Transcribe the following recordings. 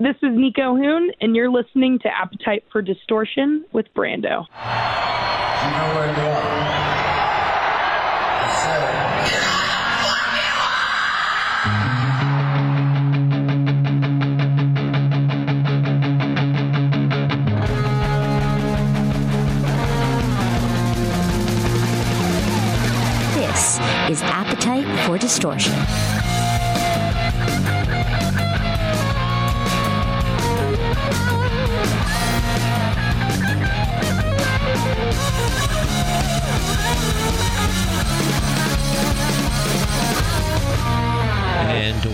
This is Nico Hoon, and you're listening to Appetite for Distortion with Brando. You know where you are. Yes, sir. This is Appetite for Distortion.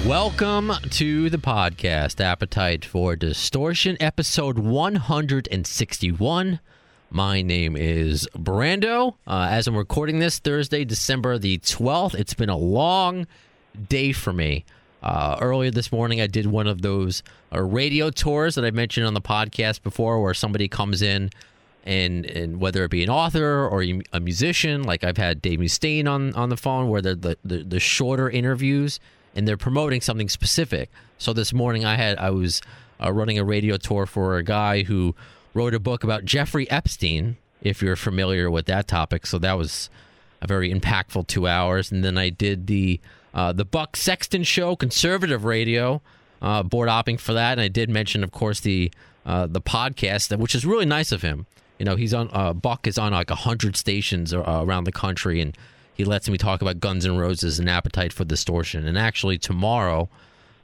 Welcome to the podcast, Appetite for Distortion, episode 161. My name is Brando. Uh, as I'm recording this Thursday, December the 12th, it's been a long day for me. Uh, earlier this morning, I did one of those uh, radio tours that I mentioned on the podcast before, where somebody comes in and and whether it be an author or a musician, like I've had Dave Mustaine on on the phone, where the, the the shorter interviews and they're promoting something specific. So this morning I had I was uh, running a radio tour for a guy who wrote a book about Jeffrey Epstein, if you're familiar with that topic. So that was a very impactful two hours, and then I did the uh, the Buck Sexton show, conservative radio, uh, board hopping for that, and I did mention, of course, the uh, the podcast, which is really nice of him. You know, he's on uh, Buck is on like hundred stations uh, around the country, and he lets me talk about Guns N' Roses and Appetite for Distortion. And actually, tomorrow,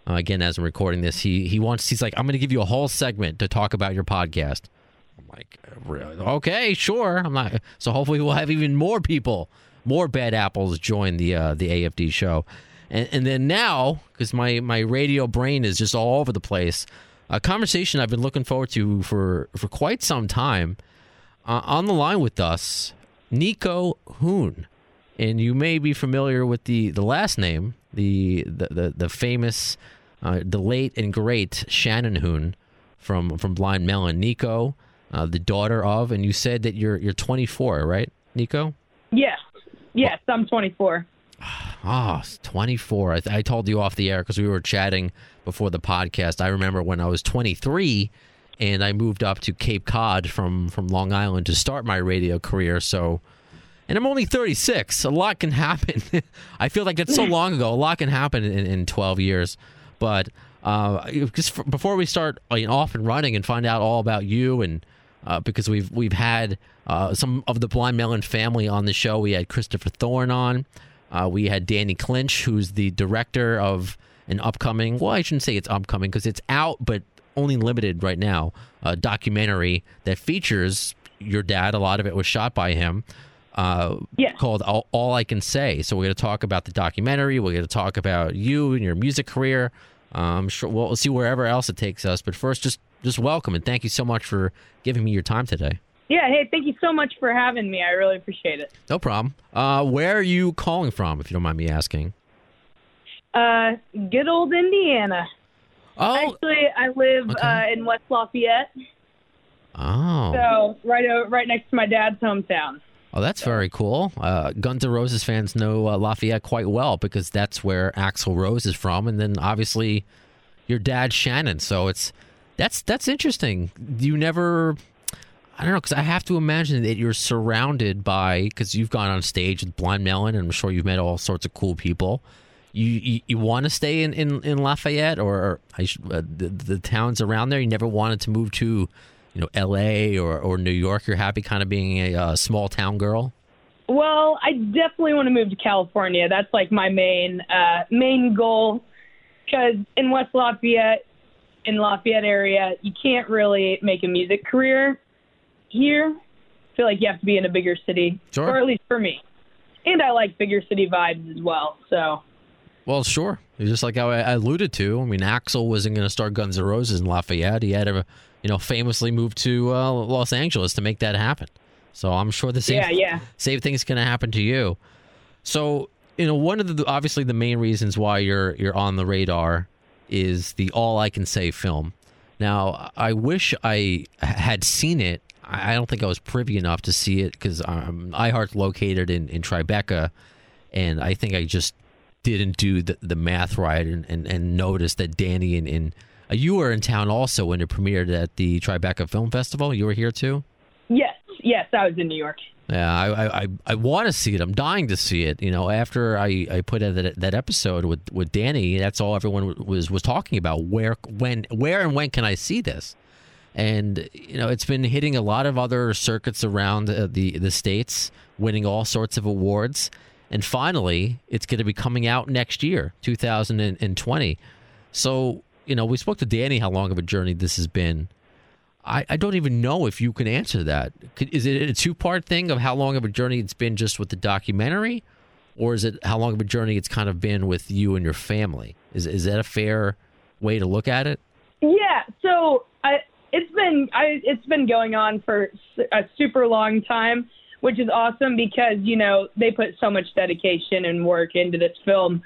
uh, again, as I'm recording this, he he wants he's like, I'm going to give you a whole segment to talk about your podcast. I'm like, really? okay, sure. I'm not. So hopefully, we'll have even more people, more bad apples join the uh, the AFD show, and and then now because my my radio brain is just all over the place. A conversation I've been looking forward to for for quite some time. Uh, on the line with us, Nico Hoon, and you may be familiar with the the last name, the the the, the famous, uh, the late and great Shannon Hoon from from Blind Melon. Nico, uh, the daughter of, and you said that you're you're 24, right, Nico? Yes, yes, I'm 24. Ah, 24. I, I told you off the air because we were chatting before the podcast. I remember when I was 23 and I moved up to Cape Cod from, from Long Island to start my radio career. So, and I'm only 36. A lot can happen. I feel like it's so long ago. A lot can happen in, in 12 years. But uh, just for, before we start uh, you know, off and running and find out all about you and uh, because we've we've had uh, some of the Blind Melon family on the show. We had Christopher Thorne on. Uh, we had Danny Clinch, who's the director of an upcoming. Well, I shouldn't say it's upcoming because it's out, but only limited right now. A documentary that features your dad. A lot of it was shot by him. Uh, Yes. Called all, all I Can Say. So we're going to talk about the documentary. We're going to talk about you and your music career. I'm sure we'll see wherever else it takes us. But first, just just welcome and thank you so much for giving me your time today. Yeah, hey, thank you so much for having me. I really appreciate it. No problem. Uh, where are you calling from, if you don't mind me asking? Uh, good old Indiana. Oh, Actually, I live Okay. uh, in West Lafayette, oh, so right right next to my dad's hometown. Oh, that's very cool. Uh, Guns N' Roses fans know uh, Lafayette quite well because that's where Axl Rose is from, and then obviously your dad Shannon. So it's that's that's interesting. You never. I don't know because I have to imagine that you're surrounded by because you've gone on stage with Blind Melon and I'm sure you've met all sorts of cool people. You you, you want to stay in, in, in Lafayette or, or uh, the the towns around there. You never wanted to move to you know L.A. or or New York. You're happy kind of being a uh, small town girl. Well, I definitely want to move to California. That's like my main uh, main goal. Because in West Lafayette, in Lafayette area, you can't really make a music career here. I feel like you have to be in a bigger city, Sure. or at least for me. And I like bigger city vibes as well. So Well, sure. Just like how I alluded to. I mean, Axl wasn't going to start Guns N' Roses in Lafayette. He had to, you know, famously moved to uh, Los Angeles to make that happen. So I'm sure the same yeah, yeah. same thing's going to happen to you. So you know, one of the obviously the main reasons why you're you're on the radar is the All I Can Say film. Now, I wish I had seen it. I don't think I was privy enough to see it because um, iHeart's located in, in Tribeca, and I think I just didn't do the, the math right and, and, and noticed that Danny and, and you were in town also when it premiered at the Tribeca Film Festival. You were here too. Yes, yes, I was in New York. Yeah, I I, I want to see it. I'm dying to see it. You know, after I, I put in that that episode with, with Danny, that's all everyone was was talking about. Where when where and when can I see this? And you know, it's been hitting a lot of other circuits around uh, the the states, winning all sorts of awards. And finally, it's going to be coming out next year, 2020. So, you know, we spoke to Danny how long of a journey this has been. I, I don't even know if you can answer that. Is it a two part thing of how long of a journey it's been just with the documentary, or is it how long of a journey it's kind of been with you and your family? Is is that a fair way to look at it? Yeah, so I, it's been I, it's been going on for a super long time, which is awesome because you know they put so much dedication and work into this film,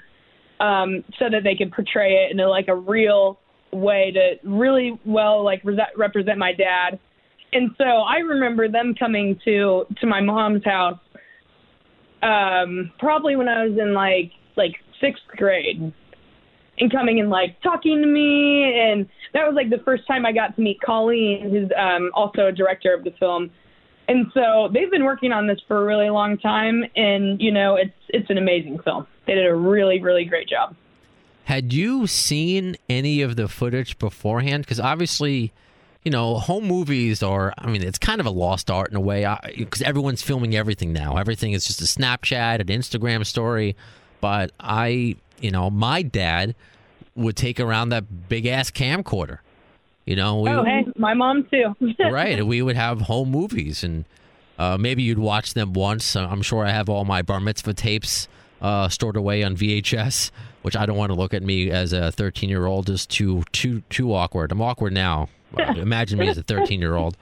um, so that they could portray it in a, like a real way to really well like re- represent my dad. And so I remember them coming to to my mom's house um probably when I was in like like 6th grade and coming and like talking to me and that was like the first time I got to meet Colleen who's um also a director of the film. And so they've been working on this for a really long time and you know it's it's an amazing film. They did a really really great job. Had you seen any of the footage beforehand? Because obviously, you know, home movies are, I mean, it's kind of a lost art in a way because everyone's filming everything now. Everything is just a Snapchat, an Instagram story. But I, you know, my dad would take around that big ass camcorder. You know, we, oh, hey, my mom too. right. We would have home movies and uh, maybe you'd watch them once. I'm sure I have all my bar mitzvah tapes uh, stored away on VHS which I don't want to look at me as a 13 year old is too too too awkward. I'm awkward now. Imagine me as a 13 year old.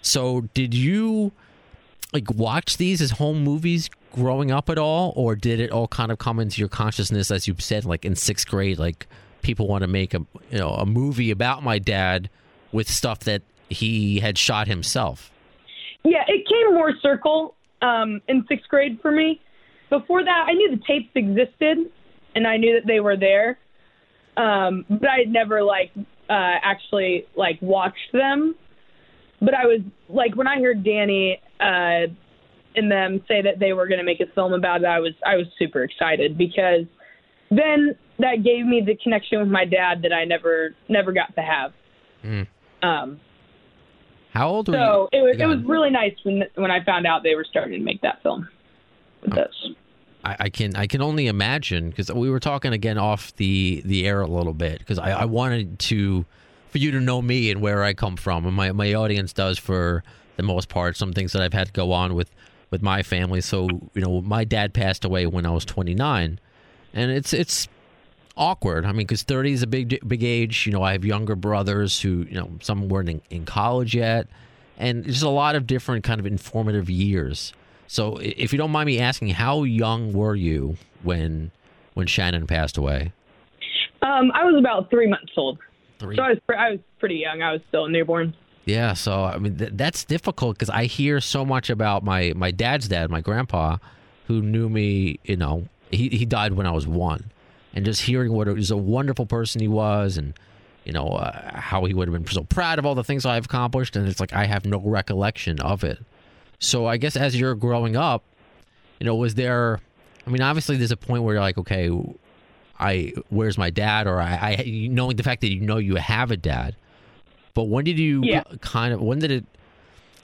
So did you like watch these as home movies growing up at all, or did it all kind of come into your consciousness as you said, like in sixth grade, like people want to make a you know a movie about my dad with stuff that he had shot himself? Yeah, it came more circle um, in sixth grade for me. Before that, I knew the tapes existed, and I knew that they were there. Um, but I had never like uh, actually like watched them. But I was like when I heard Danny uh, and them say that they were going to make a film about it, I was I was super excited because then that gave me the connection with my dad that I never never got to have. Mm. Um, How old were so you? it was it was really nice when when I found out they were starting to make that film with us. I, I can I can only imagine because we were talking again off the the air a little bit because I, I wanted to for you to know me and where I come from and my my audience does for the most part some things that I've had to go on with with my family. So you know my dad passed away when I was 29, and it's it's awkward. I mean, because 30 is a big big age. You know, I have younger brothers who you know some weren't in, in college yet, and there's a lot of different kind of informative years. So, if you don't mind me asking, how young were you when when Shannon passed away? Um, I was about three months old, Three. so I was I was pretty young. I was still a newborn. Yeah, so I mean th- that's difficult because I hear so much about my my dad's dad, my grandpa, who knew me. You know, he he died when I was one, and just hearing what was a wonderful person he was, and you know uh, how he would have been so proud of all the things I've accomplished, and it's like I have no recollection of it. So I guess as you're growing up, you know, was there? I mean, obviously there's a point where you're like, okay, I where's my dad, or I, I knowing the fact that you know you have a dad. But when did you Yeah. kind of when did it?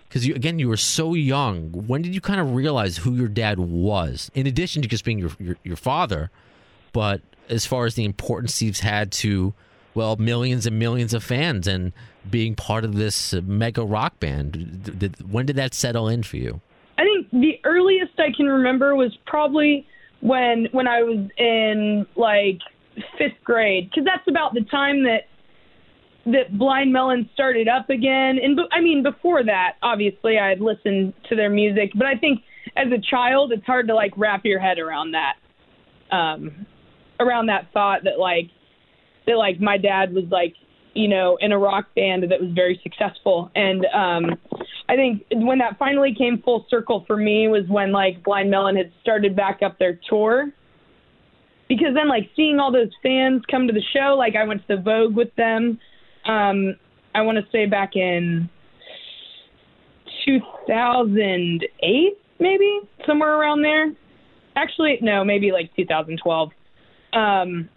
Because you again, you were so young. When did you kind of realize who your dad was? In addition to just being your your, your father, but as far as the importance he's had to, well, millions and millions of fans and being part of this mega rock band. When did that settle in for you? I think the earliest I can remember was probably when when I was in like fifth grade, because that's about the time that that Blind Melon started up again. And I mean, before that, obviously, I had listened to their music, but I think as a child, it's hard to like wrap your head around that, um, around that thought that like that like my dad was like you know in a rock band that was very successful and um I think when that finally came full circle for me was when like Blind Melon had started back up their tour. Because then like seeing all those fans come to the show, like I went to the Vogue with them Um, I want to say back in 2008, maybe somewhere around there. Actually, no, maybe like 2012. Um,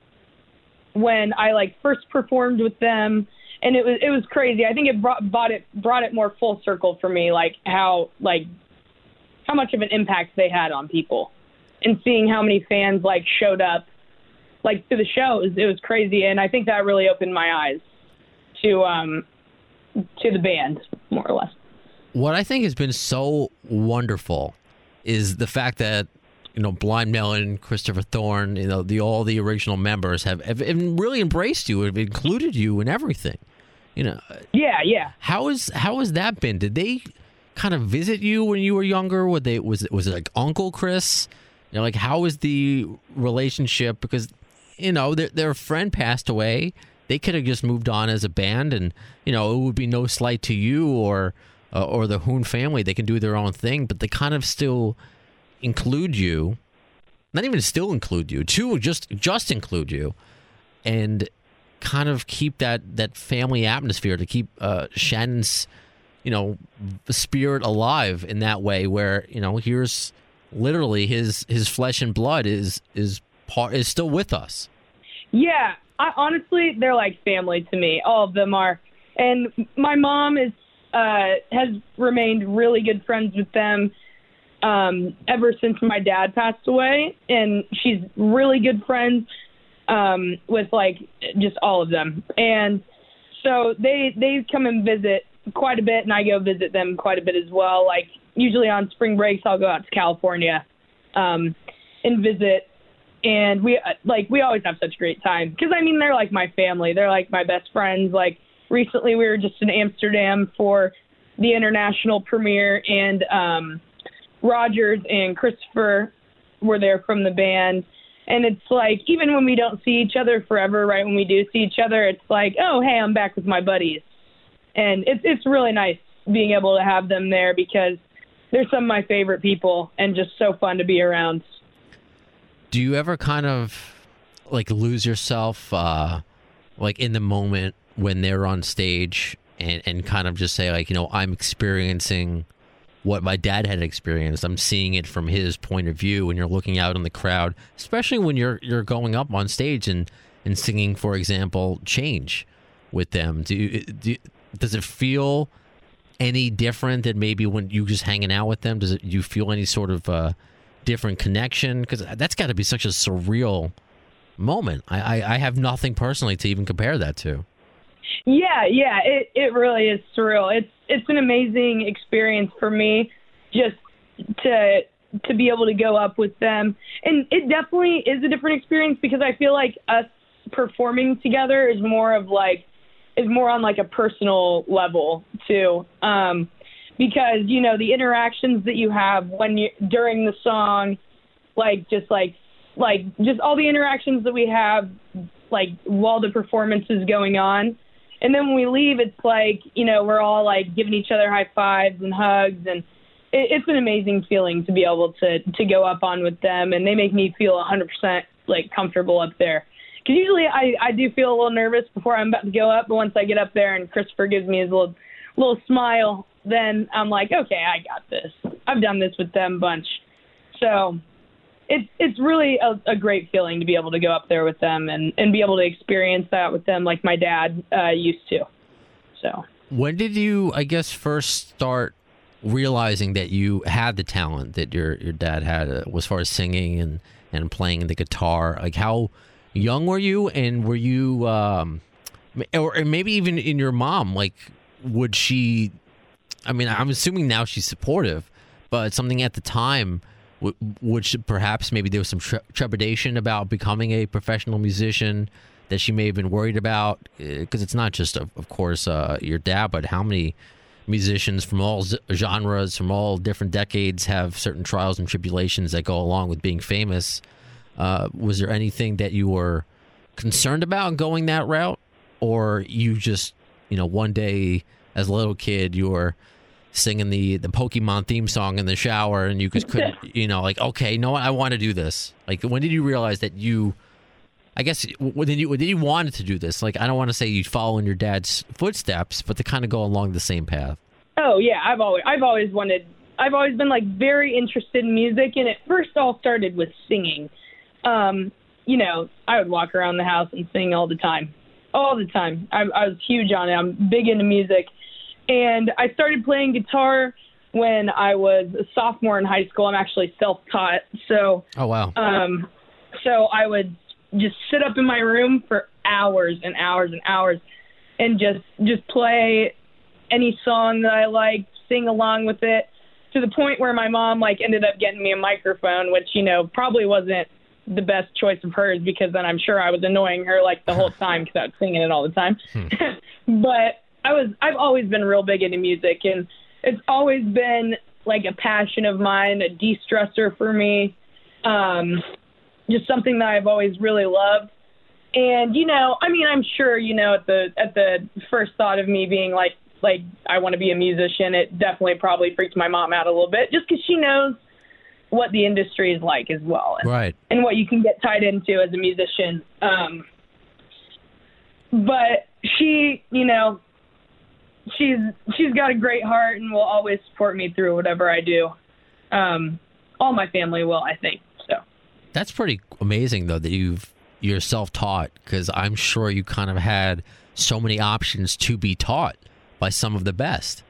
when I like first performed with them, and it was it was crazy. I think it brought brought it brought it more full circle for me, like how like how much of an impact they had on people, and seeing how many fans like showed up like to the shows. It was crazy, and I think that really opened my eyes to um to the band more or less. What I think has been so wonderful is the fact that you know Blind Melon, Christopher Thorne, you know the all the original members have, have really embraced you, have included you in everything. You know, Yeah, yeah. how is how has that been? Did they kind of visit you when you were younger? Were they was it was it like Uncle Chris? You know, like how was the relationship? Because you know their their friend passed away. They could have just moved on as a band, and you know it would be no slight to you or uh, or the Hoon family. They can do their own thing, but they kind of still include you. Not even still include you. To just just include you, and kind of keep that that family atmosphere to keep uh, Shannon's you know spirit alive in that way where you know here's literally his his flesh and blood is is part is still with us Yeah, I honestly they're like family to me. All of them are. And my mom is uh has remained really good friends with them um ever since my dad passed away and she's really good friends um with like just all of them. And so they they come and visit quite a bit and I go visit them quite a bit as well. Like usually on spring breaks I'll go out to California um and visit and we like we always have such great time because I mean they're like my family. They're like my best friends. Like recently we were just in Amsterdam for the international premiere, and um, Rogers and Christopher were there from the band. And it's like even when we don't see each other forever, right? When we do see each other, it's like, oh hey, I'm back with my buddies, and it's it's really nice being able to have them there because they're some of my favorite people and just so fun to be around. do you ever kind of like lose yourself uh like in the moment when they're on stage and and kind of just say like you know i'm experiencing what my dad had experienced. I'm seeing it from his point of view when you're looking out in the crowd especially when you're you're going up on stage and and singing for example change with them. Do do does it feel any different than maybe when you just hanging out with them? Does it you feel any sort of uh different connection? Because that's got to be such a surreal moment. I, I i have nothing personally to even compare that to. Yeah, yeah, it it really is surreal. It's it's an amazing experience for me just to to be able to go up with them. And it definitely is a different experience because I feel like us performing together is more of like is more on like a personal level too. Um because you know the interactions that you have when you during the song like just like like just all the interactions that we have like while the performance is going on and then when we leave it's like you know we're all like giving each other high fives and hugs and it, it's an amazing feeling to be able to to go up on with them and they make me feel 100% like comfortable up there. Because usually I I do feel a little nervous before I'm about to go up but once I get up there and Christopher gives me his little little smile then I'm like okay I got this. I've done this with them bunch. So it's it's really a, a great feeling to be able to go up there with them and and be able to experience that with them like my dad uh, used to. So. When did you i guess first start realizing that you had the talent that your your dad had uh, as far as singing and and playing the guitar? Like how young were you? And were you um or, maybe even in your mom like would she i mean i'm assuming now she's supportive but something at the time w- would she, perhaps maybe there was some tre- trepidation about becoming a professional musician that she may have been worried about because it's not just of, of course uh, your dad but how many musicians from all z- genres from all different decades have certain trials and tribulations that go along with being famous. Uh, was there anything that you were concerned about going that route? Or you just you know one day as a little kid you were singing the the pokemon theme song in the shower and you just couldn't you know like okay no, i want to do this like when did you realize that you I guess when you when you wanted to do this, like I don't want to say you follow in your dad's footsteps, but to kind of go along the same path. Oh yeah, I've always I've always wanted I've always been like very interested in music and it first all started with singing. Um, you know, I would walk around the house and sing all the time. All the time. I, I was huge on it. I'm big into music. And I started playing guitar when I was a sophomore in high school. I'm actually self taught. So Oh wow. um, so I would just sit up in my room for hours and hours and hours, and just just play any song that I liked, sing along with it, to the point where my mom like ended up getting me a microphone, which you know probably wasn't the best choice of hers because then I'm sure I was annoying her like the whole time because I was singing it all the time. but I was I've always been real big into music and it's always been like a passion of mine, a de-stressor for me. Um, just something that I've always really loved. And you know, I mean, I'm sure you know at the at the first thought of me being like like I want to be a musician, it definitely probably freaked my mom out a little bit, just because she knows what the industry is like as well, and, Right. and what you can get tied into as a musician. Um, but she, you know, she's she's got a great heart and will always support me through whatever I do. Um, all my family will, I think. So. That's pretty amazing though that you've you're self-taught because I'm sure you kind of had so many options to be taught by some of the best.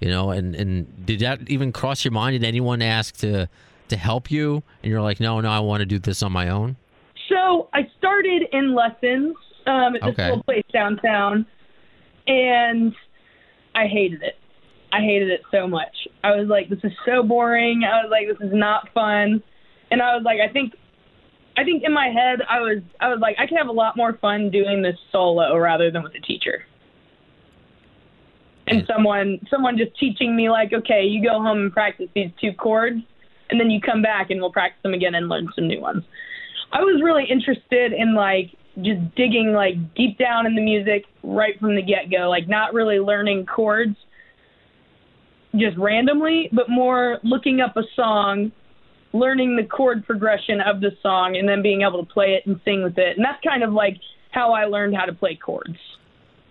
You know, and and did that even cross your mind? Did anyone ask to to help you? And you're like, no, no, I want to do this on my own. So I started in lessons um, at this Okay. little place downtown, and I hated it. I hated it so much. I was like, this is so boring. I was like, this is not fun. And I was like, I think, I think in my head, I was, I was like, I could have a lot more fun doing this solo rather than with a teacher. And hmm. someone, someone just teaching me like, okay, you go home and practice these two chords, and then you come back and we'll practice them again and learn some new ones. I was really interested in like just digging like deep down in the music right from the get go, like not really learning chords just randomly, but more looking up a song, learning the chord progression of the song, and then being able to play it and sing with it. And that's kind of like how I learned how to play chords.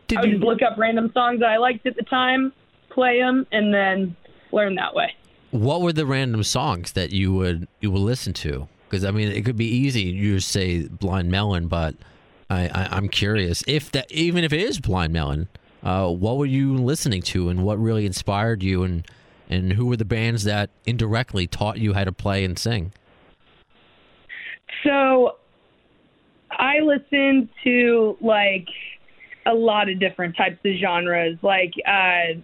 Did I would you just look up random songs that I liked at the time, play them, and then learn that way. what were the random songs that you would you would listen to? Because I mean, it could be easy. You just say Blind Melon, but I, I I'm curious if that even if it is Blind Melon, uh, what were you listening to, and what really inspired you, and and who were the bands that indirectly taught you how to play and sing? So I listened to like a lot of different types of genres. Like uh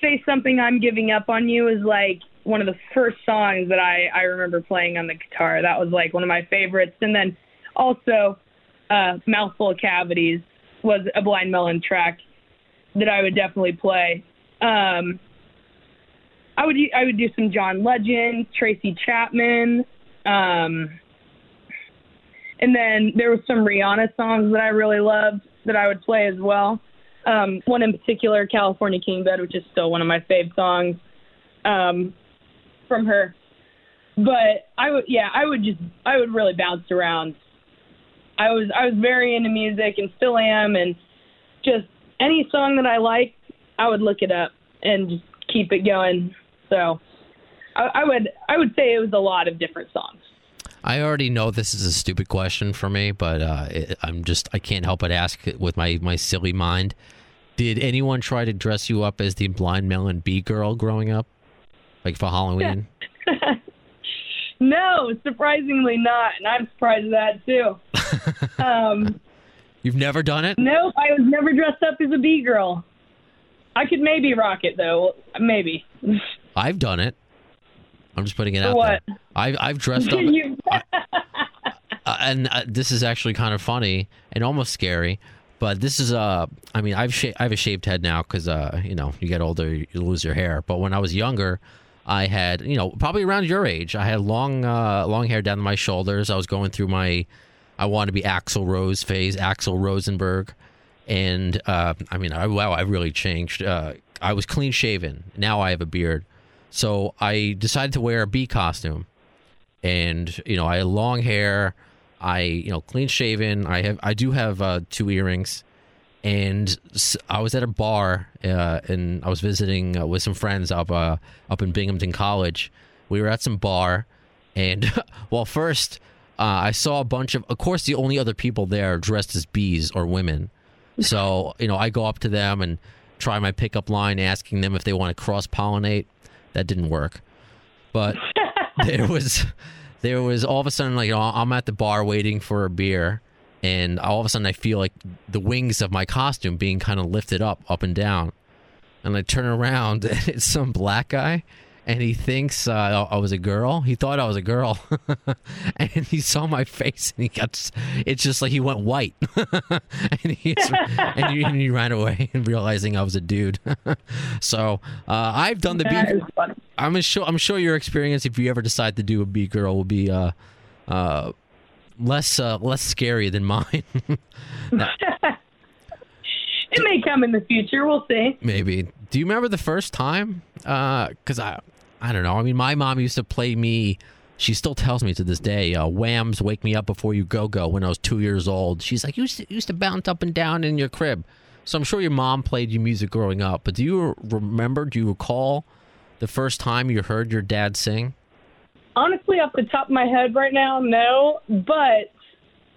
Say Something I'm Giving Up on You is like one of the first songs that I, I remember playing on the guitar. That was like one of my favorites. And then also uh Mouthful of Cavities was a blind melon track that I would definitely play. Um I would I would do some John Legend, Tracy Chapman, um and then there was some Rihanna songs that I really loved that I would play as well. Um, one in particular, California King Bed, which is still one of my fave songs um, from her. But I would, yeah, I would just, I would really bounce around. I was, I was very into music and still am, and just any song that I liked, I would look it up and just keep it going. So I, I would, I would say it was a lot of different songs. I already know this is a stupid question for me, but uh, it, I'm just I can't help but ask it with my my silly mind. Did anyone try to dress you up as the Blind Melon Bee girl growing up, like for Halloween? No, surprisingly not, and I'm surprised at that too. um, You've never done it? nope, I was never dressed up as a bee girl. I could maybe rock it though, maybe. I've done it. I'm just putting it For out what? there. I've I've dressed up, you? uh, and uh, this is actually kind of funny and almost scary. But this is uh, I mean, I've sha- I have a shaved head now because uh, you know, you get older, you lose your hair. But when I was younger, I had you know probably around your age, I had long uh, long hair down to my shoulders. I was going through my I wanted to be Axl Rose phase, Axl Rosenberg, and uh, I mean, I, wow, I really changed. Uh, I was clean shaven. Now I have a beard. So I decided to wear a bee costume, and you know I had long hair, I you know clean shaven. I have I do have uh, two earrings, and I was at a bar uh, and I was visiting uh, with some friends up uh, up in Binghamton College. We were at some bar, and well, first uh, I saw a bunch of. Of course, the only other people there dressed as bees or women. So you know, I go up to them and try my pickup line, asking them if they want to cross pollinate. That didn't work, but there was there was all of a sudden like you know, I'm at the bar waiting for a beer, and all of a sudden I feel like the wings of my costume being kind of lifted up, up and down, and I turn around and it's some black guy. And he thinks uh, I was a girl. He thought I was a girl, and he saw my face, and he got. It's just like he went white, and he and he, and he ran away, and realizing I was a dude. so uh, I've done the That beat. is funny. I'm sure. I'm sure your experience, if you ever decide to do a bee girl, will be uh, uh, less uh, less scary than mine. It may come in the future. We'll see. Maybe. Do you remember the first time? Because I, I don't know. I mean, my mom used to play me. She still tells me to this day, uh, "Wham's Wake Me Up Before You Go Go." When I was two years old, she's like, "You used to, used to bounce up and down in your crib." So I'm sure your mom played you music growing up. But do you remember? Do you recall the first time you heard your dad sing? Honestly, off the top of my head right now, no. But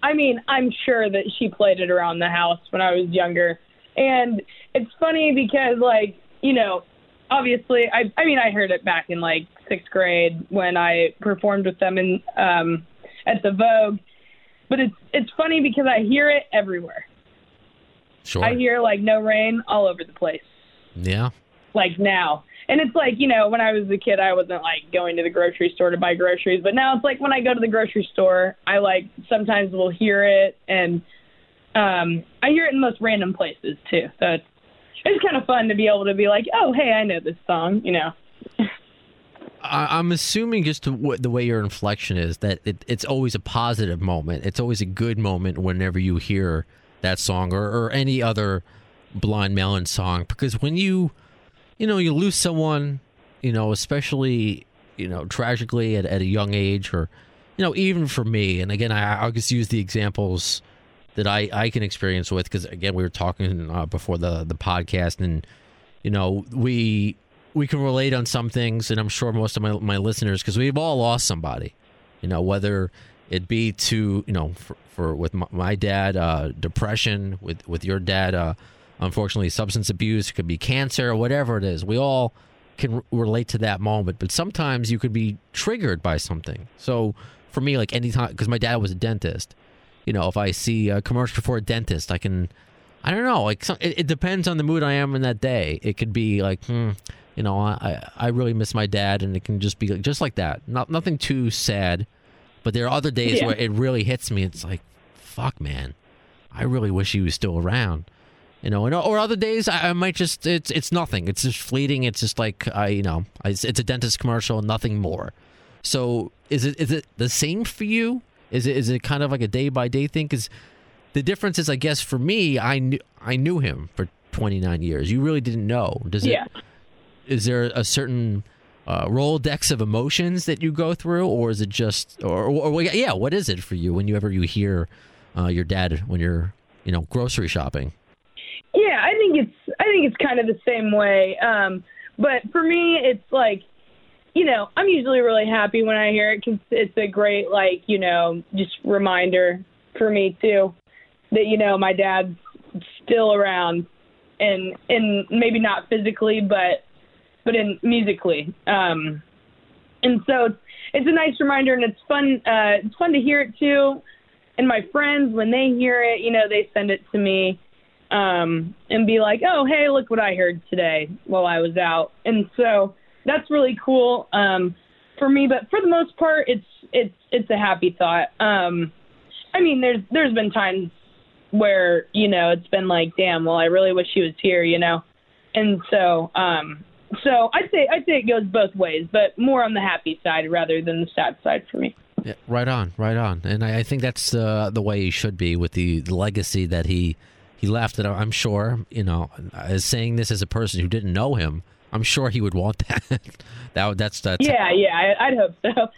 I mean, I'm sure that she played it around the house when I was younger. And it's funny because, like, you know, obviously, I I mean, I heard it back in like sixth grade when I performed with them in um, at the Vogue. But it's it's funny because I hear it everywhere. Sure. I hear like "No Rain" all over the place. yeah. like now. And it's like, you know, when I was a kid, I wasn't like going to the grocery store to buy groceries, but now it's like when I go to the grocery store, I like sometimes will hear it and um I hear it in the most random places too. So it's it's kind of fun to be able to be like, "Oh, hey, I know this song," you know. I'm assuming just the way your inflection is that it, it's always a positive moment. It's always a good moment whenever you hear that song or, or any other Blind Melon song. Because when you, you know, you lose someone, you know, especially, you know, tragically at, at a young age or, you know, even for me, and again, I, I'll just use the examples that I, I can experience with because again we were talking uh, before the the podcast and you know we we can relate on some things and I'm sure most of my my listeners because we've all lost somebody you know whether it be to you know for, for with my, my dad uh, depression with with your dad uh, unfortunately substance abuse it could be cancer or whatever it is we all can r- relate to that moment but sometimes you could be triggered by something so for me like anytime because my dad was a dentist you know, if I see a commercial for a dentist, I can, I don't know, like some, it, it depends on the mood I am in that day. It could be like, hmm, you know, I I really miss my dad, and it can just be like, just like that, not nothing too sad. But there are other days Yeah. where it really hits me. It's like, fuck, man, I really wish he was still around. You know, and, or other days I, I might just it's it's nothing. It's just fleeting. It's just like I you know, I, it's a dentist commercial, and nothing more. So is it is it the same for you? Is it is it kind of like a day by day thing? Because the difference is, I guess, for me, I knew I knew him for 29 years. You really didn't know. Does Yeah. it? Is there a certain uh, Rolodex of emotions that you go through, or is it just, or, or, or yeah, what is it for you whenever you hear uh, your dad when you're, you know, grocery shopping? Think it's kind of the same way. Um, but for me, it's like, you know, I'm usually really happy when I hear it because it's a great like, you know, just reminder for me too that you know my dad's still around, and and maybe not physically, but but in musically. Um, and so it's it's a nice reminder, and it's fun. Uh, it's fun to hear it too. And my friends, when they hear it, you know, they send it to me um, and be like, "Oh, hey, look what I heard today while I was out." And so that's really cool um, for me. But for the most part, it's it's it's a happy thought. Um, I mean, there's there's been times where you know it's been like, "Damn, well, I really wish he was here," you know. And so, um, so I'd say I'd say it goes both ways, but more on the happy side rather than the sad side for me. Yeah, right on, right on. And I, I think that's uh, the way he should be with the, the legacy that he he left. And I'm sure, you know, as saying this as a person who didn't know him, I'm sure he would want that. that that's that's Yeah, yeah, I, I'd hope so.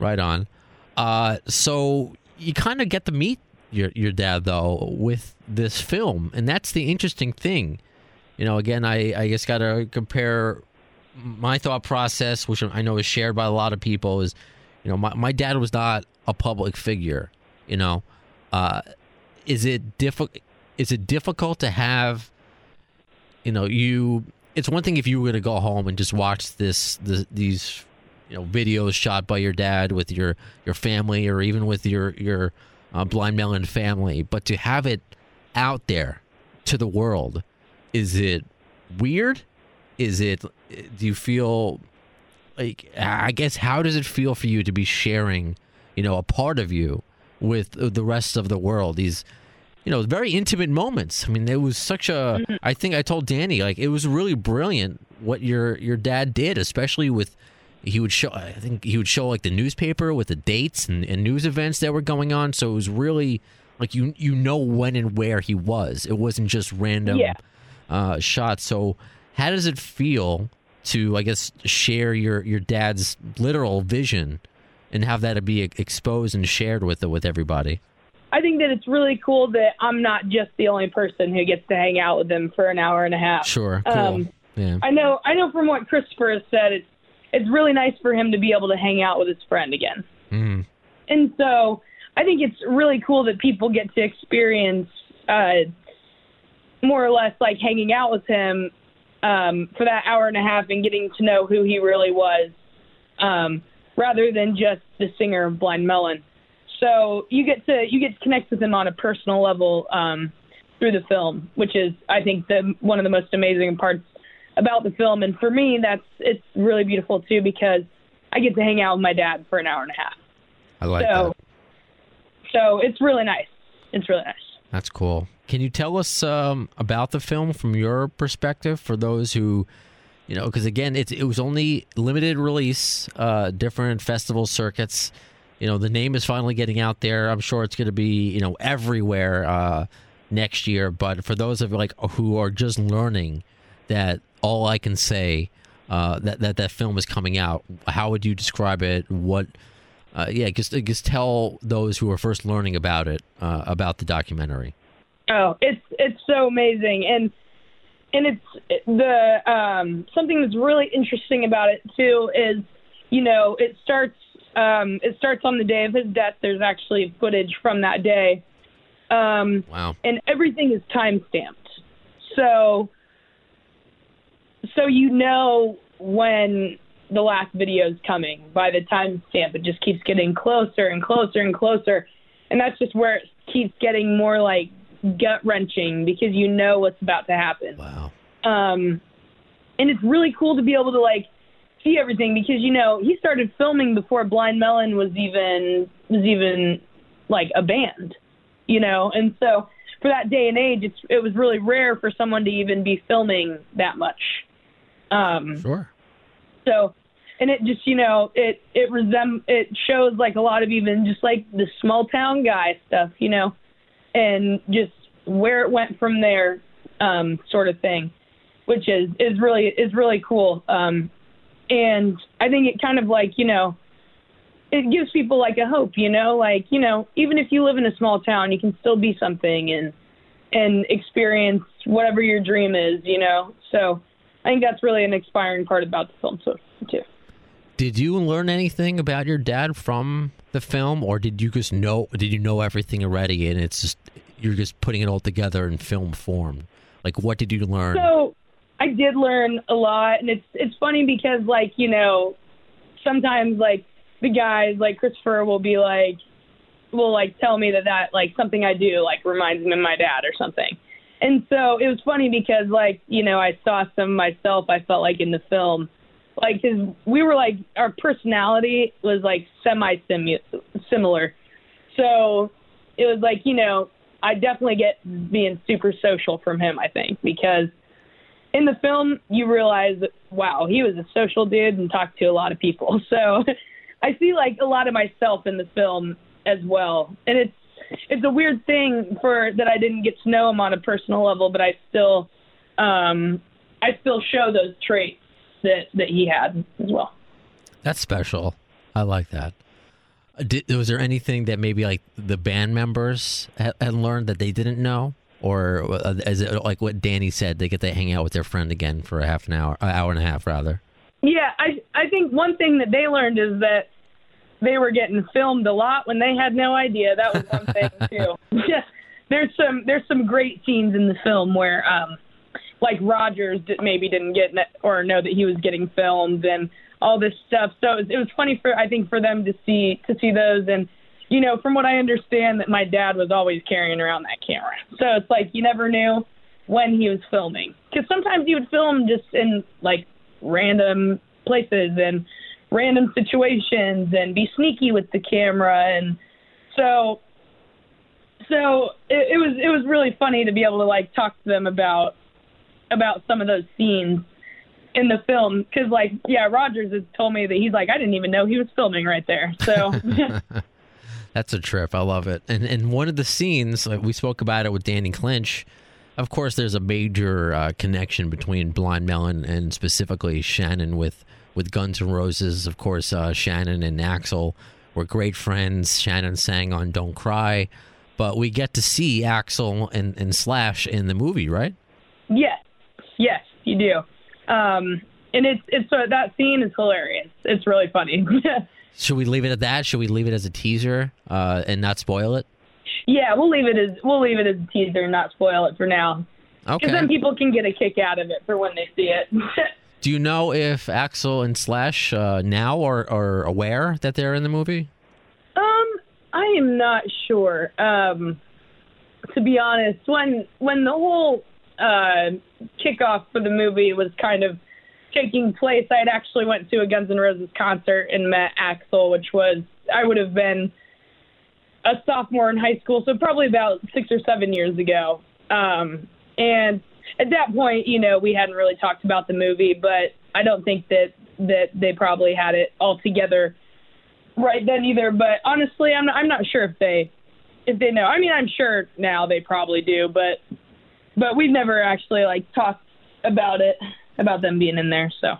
right on. Uh, so you kind of get to meet your your dad though with this film, and that's the interesting thing. You know, again, I I just got to compare my thought process, which I know is shared by a lot of people, is you know my my dad was not a public figure. You know, uh, is it difficult? Is it difficult to have? You know, you. It's one thing if you were to go home and just watch this, this these you know videos shot by your dad with your your family or even with your your uh, blind melon family but to have it out there to the world is it weird is it do you feel like i guess how does it feel for you to be sharing you know a part of you with the rest of the world these you know very intimate moments. I mean it was such a i think i told danny like it was really brilliant what your your dad did especially with he would show i think he would show like the newspaper with the dates and, and news events that were going on. So it was really like you you know when and where he was. It wasn't just random Yeah. uh, shots. So how does it feel to i guess share your your dad's literal vision and have that be exposed and shared with with everybody I think that it's really cool that I'm not just the only person who gets to hang out with him for an hour and a half. sure cool Um, yeah I know I know from what Christopher has said, it's it's really nice for him to be able to hang out with his friend again. Mhm. And so I think it's really cool that people get to experience uh, more or less like hanging out with him um, for that hour and a half and getting to know who he really was, um, rather than just the singer of Blind Melon. So you get to you get to connect with him on a personal level um, through the film, which is I think the one of the most amazing parts about the film. And for me, that's it's really beautiful too because I get to hang out with my dad for an hour and a half. i like so that so it's really nice. It's really nice. That's cool. Can you tell us um, about the film from your perspective for those who, you know, because again, it's it was only limited release, uh, different festival circuits. You know, the name is finally getting out there. I'm sure it's going to be you know everywhere uh, next year. But for those of you like who are just learning that, all I can say uh, that that that film is coming out. How would you describe it? What? Uh, yeah, just just tell those who are first learning about it uh, about the documentary. Oh, it's it's so amazing, and and it's the um, something that's really interesting about it too is, you know, it starts um, it starts on the day of his death. There's actually footage from that day, um, Wow. and everything is time stamped. So so you know when the last video is coming by the time stamp. It just keeps getting closer and closer and closer, and that's just where it keeps getting more like gut wrenching because you know what's about to happen. Wow. Um, and it's really cool to be able to like see everything because you know he started filming before Blind Melon was even was even like a band, you know, and so for that day and age, it's it was really rare for someone to even be filming that much. Um, Sure. so, and it just you know it it resem it shows like a lot of even just like the small town guy stuff, you know, and just where it went from there, um, sort of thing, which is is really is really cool. Um, and I think it kind of like you know, it gives people like a hope, you know, like you know, even if you live in a small town, you can still be something and and experience whatever your dream is, you know. So I think that's really an inspiring part about the film so too. Did you learn anything about your dad from the film, or did you just know? Did you know everything already, and it's just you're just putting it all together in film form? Like, what did you learn? So I did learn a lot, and it's it's funny because like you know, sometimes like the guys like Christopher will be like, will like tell me that that like something I do like reminds him of my dad or something, and so it was funny because like you know I saw some myself I felt like in the film, like because we were like our personality was like semi similar, so it was like you know I definitely get being super social from him. I think because in the film you realize wow he was a social dude and talked to a lot of people. So I see like a lot of myself in the film as well, and it's it's a weird thing for that I didn't get to know him on a personal level, but I still um I still show those traits that that he had as well. That's special. I like that. Did, was there anything that maybe like the band members had, had learned that they didn't know, or uh, is it like what Danny said? They get to hang out with their friend again for a half an hour, an hour and a half rather. Yeah, I I think one thing that they learned is that they were getting filmed a lot when they had no idea. That was one thing too. Yeah, there's some there's some great scenes in the film where um like Rogers maybe didn't get or know that he was getting filmed and all this stuff. So it was, it was funny for I think for them to see to see those and you know from what I understand that my dad was always carrying around that camera. So it's like you never knew when he was filming. Because sometimes he would film just in like random places and random situations and be sneaky with the camera. And so so it, it was it was really funny to be able to like talk to them about about some of those scenes in the film. Because like yeah rogers has told me that he's like i didn't even know he was filming right there. So That's a trip. I love it. And and one of the scenes like we spoke about it with Danny Clinch. Of course, there's a major uh, connection between Blind Melon and specifically Shannon with with Guns N' Roses. Of course, uh, Shannon and Axl were great friends. Shannon sang on "Don't Cry," but we get to see Axl and, and Slash in the movie, right? yes yes you do um and it's it's so that scene is hilarious it's really funny Should we leave it at that? Should we leave it as a teaser uh, and not spoil it? yeah we'll leave it as we'll leave it as a teaser and not spoil it for now because Okay. then people can get a kick out of it for when they see it Do you know if Axl and Slash uh, now are, are aware that they're in the movie? Um, I am not sure. Um, to be honest, when when the whole uh, kickoff for the movie was kind of taking place, I'd actually went to a Guns N' Roses concert and met Axl, which was I would have been a sophomore in high school, so probably about six or seven years ago. Um, and at that point, you know, we hadn't really talked about the movie, but I don't think that that they probably had it all together right then either. But honestly, I'm not, I'm not sure if they if they know. I mean, I'm sure now they probably do, but but we've never actually like talked about it about them being in there. So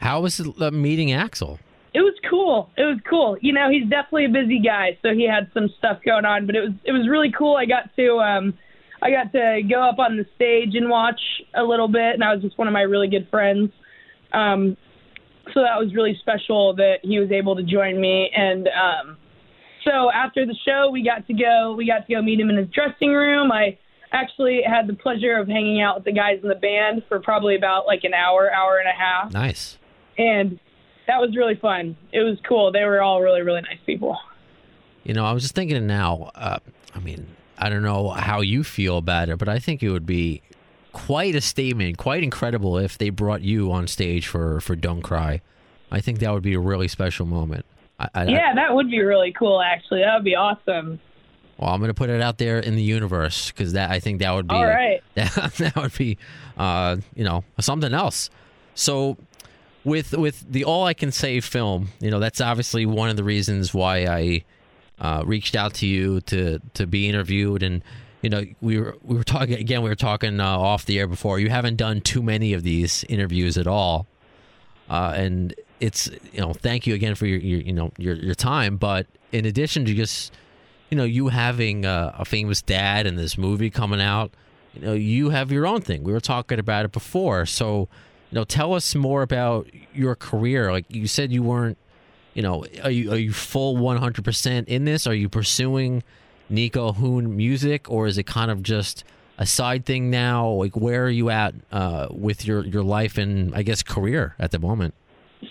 How was uh, meeting Axl? it was cool. It was cool. You know, he's definitely a busy guy, so he had some stuff going on, but it was it was really cool. I got to um I got to go up on the stage and watch a little bit, and I was just one of my really good friends. Um, so that was really special that he was able to join me. And um, so after the show, we got to go. We got to go meet him in his dressing room. I actually had the pleasure of hanging out with the guys in the band for probably about like an hour, hour and a half, Nice. and that was really fun. It was cool. They were all really, really nice people. You know, I was just thinking now. Uh, I mean, I don't know how you feel about it, but I think it would be quite a statement, quite incredible if they brought you on stage for for Don't Cry. I think that would be a really special moment. I, I, Yeah, that would be really cool. Actually, that would be awesome. Well, I'm going to put it out there in the universe because that I think that would be All right. that, that would be uh, you know something else. So with with the All I Can Say film, you know that's obviously one of the reasons why I uh, reached out to you to to be interviewed and. You know, we were we were talking again. We were talking uh, off the air before. You haven't done too many of these interviews at all, uh, and it's you know thank you again for your, your you know your your time. But in addition to just you know you having a, a famous dad and this movie coming out, you know you have your own thing. We were talking about it before, so you know tell us more about your career. Like you said, you weren't you know are you are you full one hundred percent in this? Are you pursuing Nico Hoon music, or is it kind of just a side thing now? Like where are you at uh, with your your life and I guess career at the moment?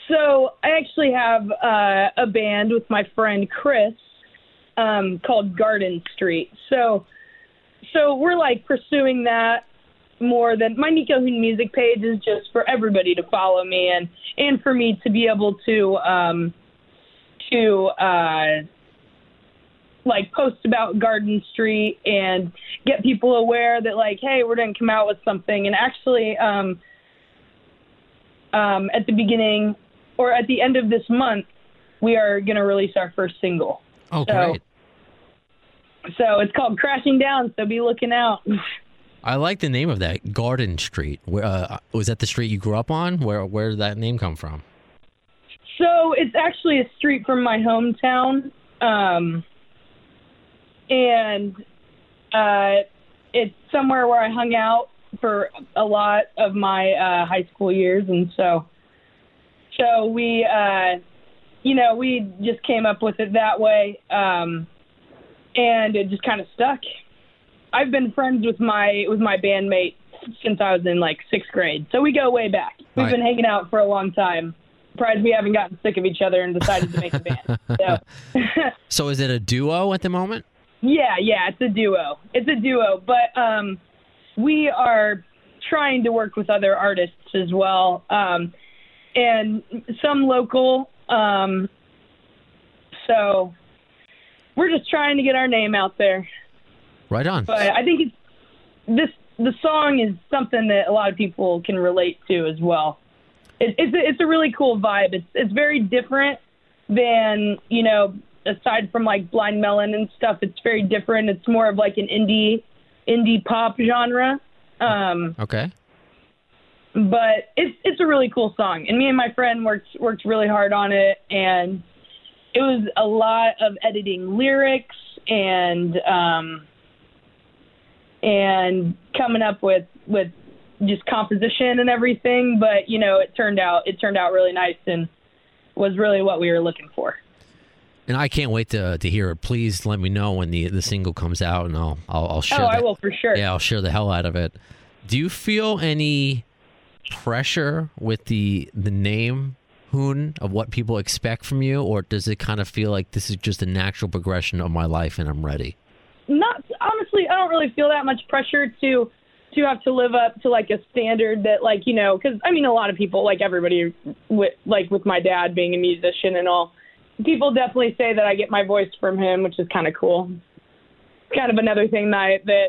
So I actually have uh, a band with my friend Chris um, called Garden Street. So so we're like pursuing that more than my Nico Hoon music page is just for everybody to follow me and and for me to be able to um, to uh, like post about Garden Street and get people aware that like hey we're to come out with something and actually um, um, at the beginning or at the end of this month, we are to release our first single. Oh, So- great! So it's called Crashing Down, so be looking out. I like the name of that Garden Street. Where uh, was that the street you grew up on? Where where did that name come from? So it's actually a street from my hometown. um, and uh, it's somewhere where I hung out for a lot of my uh, high school years, and so so we, uh, you know, we just came up with it that way, um, and it just kind of stuck. I've been friends with my with my bandmate since I was in like sixth grade, so we go way back. We've Right. been hanging out for a long time. Surprised we haven't gotten sick of each other and decided to make a band. So. So is it a duo at the moment? Yeah, yeah, it's a duo. It's a duo, but um, we are trying to work with other artists as well, um, and some local. Um, so we're just trying to get our name out there. Right on. But I think it's this. The song is something that a lot of people can relate to as well. It, it's a, it's a really cool vibe. It's it's very different than you know aside from like Blind Melon and stuff. It's very different. It's more of like an indie indie pop genre. Um, Okay. But it's it's a really cool song, and me and my friend worked worked really hard on it, and it was a lot of editing lyrics and um, and coming up with with just composition and everything. But you know, it turned out it turned out really nice and was really what we were looking for. And I can't wait to to hear it. Please let me know when the the single comes out, and I'll I'll, I'll share. oh, I will for sure. Yeah, I'll share the hell out of it. Do you feel any pressure with the the name Hoon of what people expect from you, or does it kind of feel like this is just a natural progression of my life and I'm ready? not honestly i don't really feel that much pressure to to have to live up to like a standard that like you know because i mean a lot of people like everybody with like with my dad being a musician and all people definitely say that i get my voice from him which is kind of cool It's kind of another thing that I, that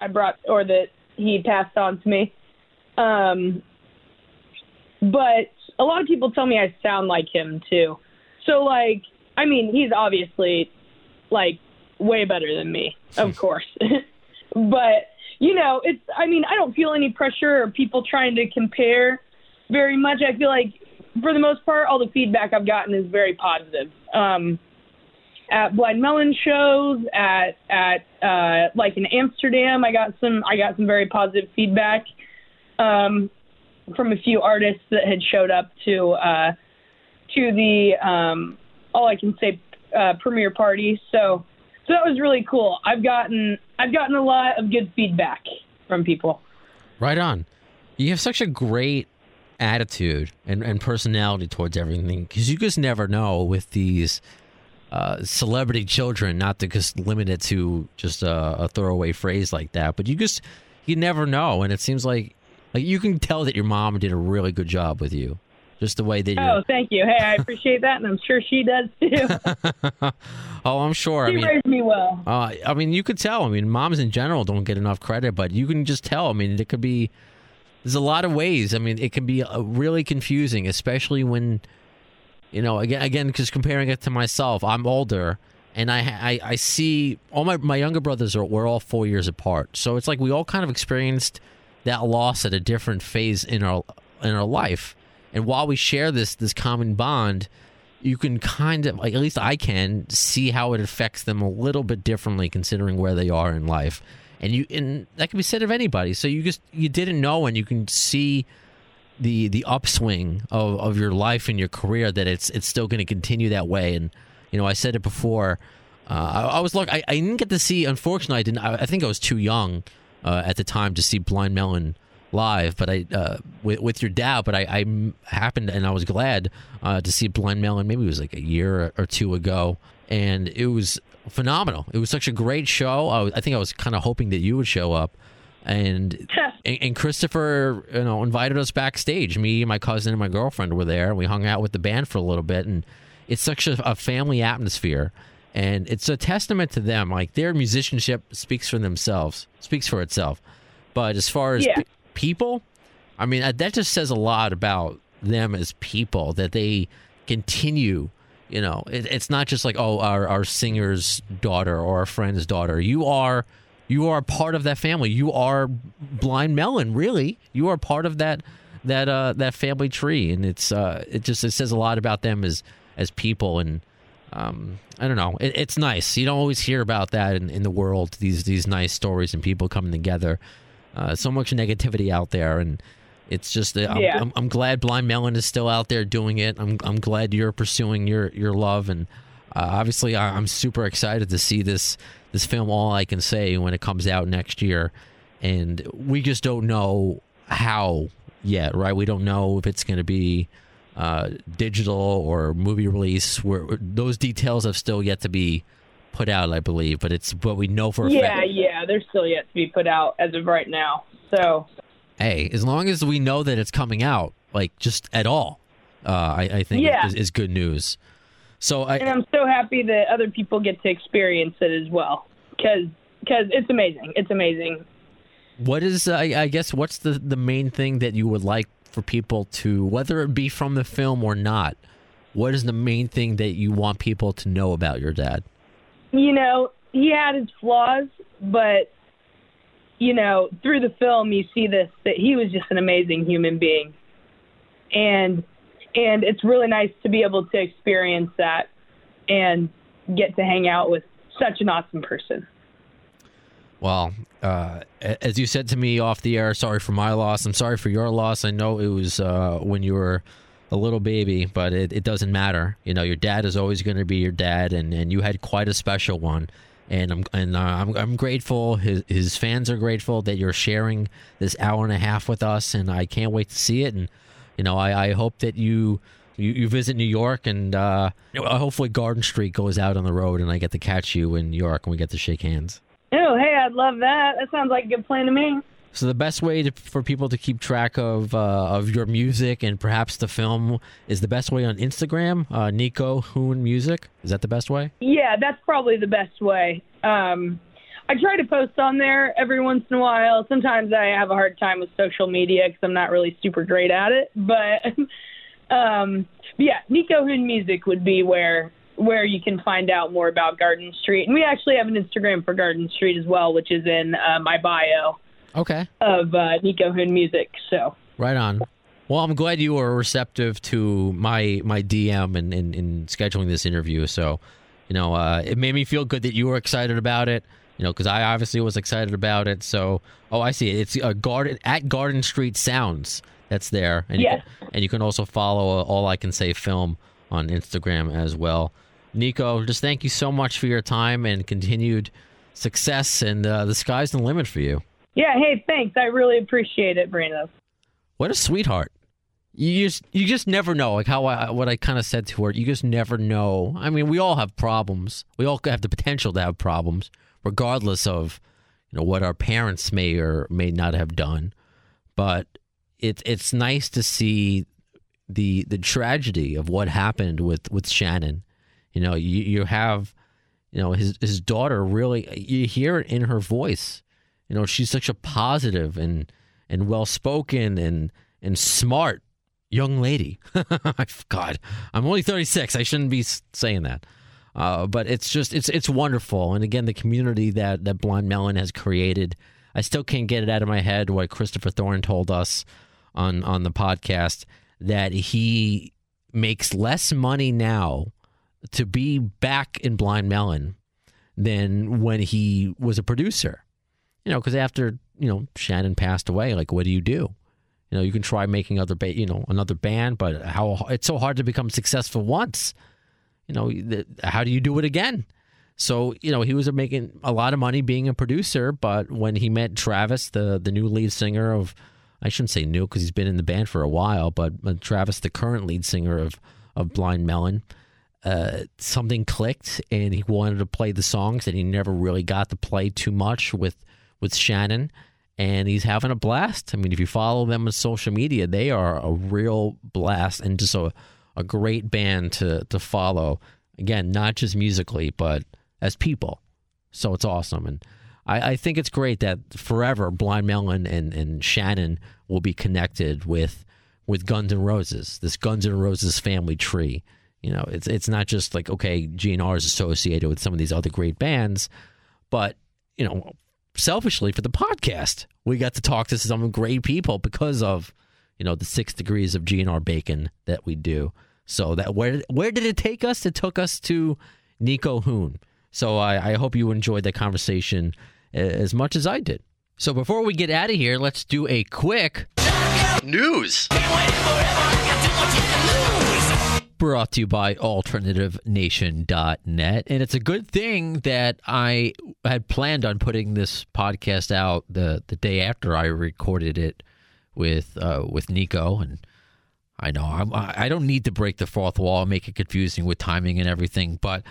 i brought or that he passed on to me um but a lot of people tell me i sound like him too so like i mean he's obviously like way better than me, of course. but you know, it's I mean, I don't feel any pressure or people trying to compare very much. I feel like for the most part all the feedback I've gotten is very positive. Um at Blind Melon shows, at at uh like in Amsterdam, I got some I got some very positive feedback um from a few artists that had showed up to uh to the um all I can say uh premiere party. So so that was really cool. I've gotten I've gotten a lot of good feedback from people. Right on. You have such a great attitude and, and personality towards everything because you just never know with these uh, celebrity children, not to just limit it to just a, a throwaway phrase like that, but you just you never know, and it seems like like you can tell that your mom did a really good job with you, just the way that you. Oh, thank you. Hey, I appreciate that, and I'm sure she does too. oh, I'm sure. she I mean, raised me well. Uh, I mean, you could tell. I mean, moms in general don't get enough credit, but you can just tell. I mean, it could be. There's a lot of ways. I mean, it can be uh, really confusing, especially when, you know, again, again, because comparing it to myself, I'm older, and I, I, I see all my my younger brothers are we're all four years apart, so it's like we all kind of experienced that loss at a different phase in our in our life, and while we share this this common bond, you can kind of at least I can see how it affects them a little bit differently considering where they are in life. And you and that can be said of anybody. So you just you didn't know and you can see the the upswing of, of your life and your career that it's it's still going to continue that way and you know I said it before uh, I, I was look I, I didn't get to see unfortunately I didn't I, I think I was too young uh, at the time to see Blind Melon live but I uh, with, with your dad but I happened and I was glad uh, to see Blind Melon maybe it was like a year or two ago and it was phenomenal it was such a great show I, was, I think I was kind of hoping that you would show up and and, and Christopher, you know, invited us backstage. Me, my cousin, and my girlfriend were there. We hung out with the band for a little bit, and it's such a, a family atmosphere. And it's a testament to them. Like their musicianship speaks for themselves, speaks for itself. But as far as Yeah. p- people, I mean, that- that just says a lot about them as people that they continue. You know, it, it's not just like oh, our our singer's daughter or our friend's daughter. You are you are part of that family. You are Blind Melon, really. You are part of that that uh, that family tree, and it's uh, it just it says a lot about them as as people, and um, I don't know. It, it's nice. You don't always hear about that in, in the world. These these nice stories and people coming together. Uh, so much negativity out there, and it's just uh, I'm, Yeah. I'm, I'm glad Blind Melon is still out there doing it. I'm I'm glad you're pursuing your your love, and uh, obviously I, I'm super excited to see this this film. All I can say when it comes out next year, and we just don't know how yet, right? We don't know if it's going to be uh, digital or movie release. Where those details have still yet to be put out, I believe. But it's what we know for a Yeah, fact. yeah, they're still yet to be put out as of right now. So Hey, as long as we know that it's coming out, like just at all, uh, I, I think Yeah. is, is good news. So and I, I'm so happy that other people get to experience it as well because it's amazing. It's amazing. what is uh, I, I guess what's the the main thing that you would like for people to, whether it be from the film or not, what is the main thing that you want people to know about your dad? You know, he had his flaws, but you know, through the film you see this that he was just an amazing human being. And and it's really nice to be able to experience that and get to hang out with such an awesome person. Well, uh, as you said to me off the air, sorry for my loss. I'm sorry for your loss. I know it was uh, when you were a little baby, but it, it doesn't matter. You know, your dad is always going to be your dad, and, and you had quite a special one. And I'm and uh, I'm I'm grateful. His his fans are grateful that you're sharing this hour and a half with us, and I can't wait to see it. And you know, I, I hope that you. You, you visit New York, and uh, hopefully Garden Street goes out on the road, and I get to catch you in New York, and we get to shake hands. Oh, hey, I'd love that. That sounds like a good plan to me. So the best way to, for people to keep track of uh, of your music and perhaps the film is the best way on Instagram. Uh, Nico Hoon Music is that the best way? Yeah, that's probably the best way. Um, I try to post on there every once in a while. Sometimes I have a hard time with social media because I'm not really super great at it. But, um, but yeah, Nico Hoon Music would be where where you can find out more about Garden Street. And we actually have an Instagram for Garden Street as well, which is in uh, my bio Okay, of uh, Nico Hoon Music. So right on. Well, I'm glad you were receptive to my my DM and in, in, scheduling this interview. So, you know, uh, it made me feel good that you were excited about it. You know, because I obviously was excited about it. So, oh, I see. It's a garden at Garden Street Sounds. That's there, and Yes. you can, and you can also follow uh, All I Can Say Film on Instagram as well. Nico, just thank you so much for your time and continued success. And uh, the sky's the limit for you. yeah, hey, thanks. I really appreciate it, Brando. What a sweetheart. You just you just never know. Like how I what I kind of said to her. You just never know. I mean, we all have problems. We all have the potential to have problems, regardless of you know what our parents may or may not have done. But it's it's nice to see the the tragedy of what happened with with Shannon. You know, you you have you know his his daughter really you hear it in her voice. You know, she's such a positive and and well spoken and and smart young lady. God, I'm only 36. I shouldn't be saying that. Uh, but it's just it's it's wonderful, and again, the community that that Blind Melon has created. I still can't get it out of my head what Christopher Thorn told us on on the podcast that he makes less money now to be back in Blind Melon than when he was a producer. You know, because after you know Shannon passed away, like what do you do? You know, you can try making other, ba- you know, another band, but how it's so hard to become successful once. You know, the, how do you do it again? So you know, he was making a lot of money being a producer, but when he met Travis, the the new lead singer of, I shouldn't say new because he's been in the band for a while, but Travis, the current lead singer of of Blind Melon, uh, something clicked, and he wanted to play the songs, and he never really got to play too much with with Shannon and he's having a blast. I mean, if you follow them on social media, they are a real blast and just a, a great band to, to follow. Again, not just musically, but as people. So it's awesome. And I, I think it's great that forever Blind Melon and, and Shannon will be connected with with Guns N' Roses, this Guns N' Roses family tree. You know, it's it's not just like, okay, GNR is associated with some of these other great bands, but, you know, selfishly for the podcast. We got to talk to some great people because of, you know, the six degrees of GNR bacon that we do. So that where where did it take us? It took us to Nico Hoon. So I, I hope you enjoyed that conversation as much as I did. So before we get out of here, let's do a quick news. Brought to you by AlternativeNation.net. And it's a good thing that I had planned on putting this podcast out the, the day after I recorded it with uh, with Nico. And I know I'm, I don't need to break the fourth wall and make it confusing with timing and everything, but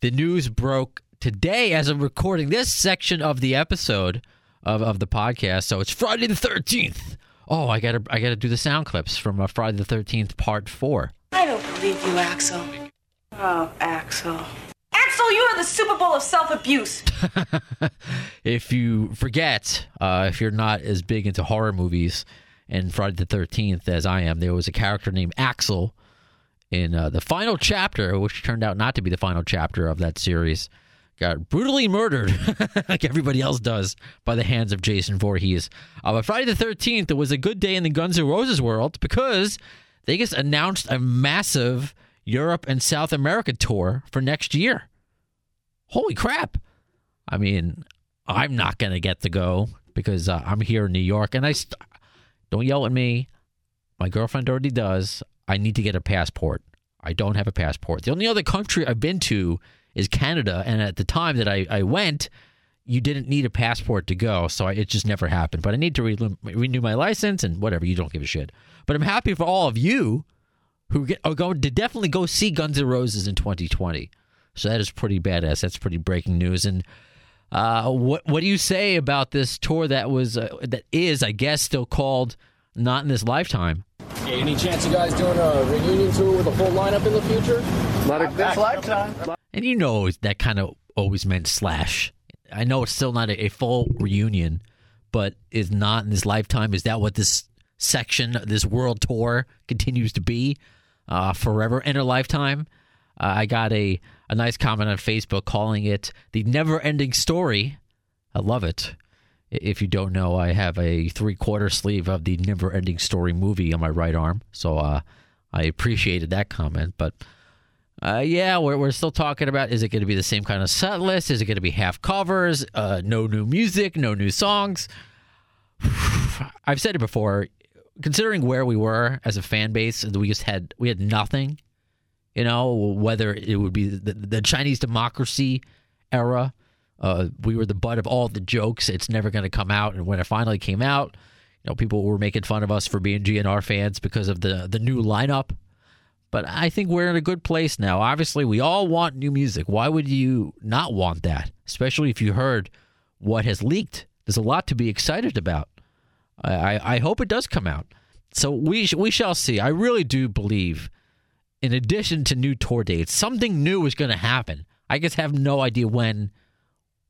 the news broke today as I'm recording this section of the episode of, of the podcast. So it's Friday the 13th. Oh, I gotta I gotta do the sound clips from uh, Friday the 13th, part four. I don't believe you, Axel. Oh, Axel. Axel, you are the Super Bowl of self abuse. if you forget, uh, if you're not as big into horror movies and Friday the 13th as I am, there was a character named Axel in uh, the final chapter, which turned out not to be the final chapter of that series got brutally murdered, like everybody else does, by the hands of Jason Voorhees. Uh, but Friday the 13th, it was a good day in the Guns N' Roses world because they just announced a massive Europe and South America tour for next year. Holy crap. I mean, I'm not going to get to go because uh, I'm here in New York. And I st- don't yell at me. My girlfriend already does. I need to get a passport. I don't have a passport. The only other country I've been to is Canada. And at the time that I, I went, you didn't need a passport to go. So I, it just never happened. But I need to re- renew my license and whatever. You don't give a shit. But I'm happy for all of you who get, are going to definitely go see Guns N' Roses in 2020. So that is pretty badass. That's pretty breaking news. And uh, what what do you say about this tour that was uh, that is, I guess, still called Not in This Lifetime? Any chance you guys doing a reunion tour with a full lineup in the future? Not a this lifetime. And you know that kind of always meant Slash. I know it's still not a, a, full reunion, but is not in this lifetime. Is that what this section, this world tour, continues to be uh, forever in a lifetime? Uh, I got a, a nice comment on Facebook calling it the never ending story. I love it. If you don't know, I have a three quarter sleeve of the never ending story movie on my right arm. So uh, I appreciated that comment. But uh, yeah, we're, we're still talking about is it going to be the same kind of set list? Is it going to be half covers? Uh, no new music, no new songs? I've said it before. Considering where we were as a fan base, we just had we had nothing. You know, whether it would be the, the Chinese democracy era, uh, we were the butt of all the jokes. It's never going to come out, and when it finally came out, you know, people were making fun of us for being GNR fans because of the the new lineup but I think we're in a good place now. Obviously, we all want new music. Why would you not want that? Especially if you heard what has leaked. There's a lot to be excited about. I, I hope it does come out. So we we shall see. I really do believe, in addition to new tour dates, something new is going to happen. I just have no idea when,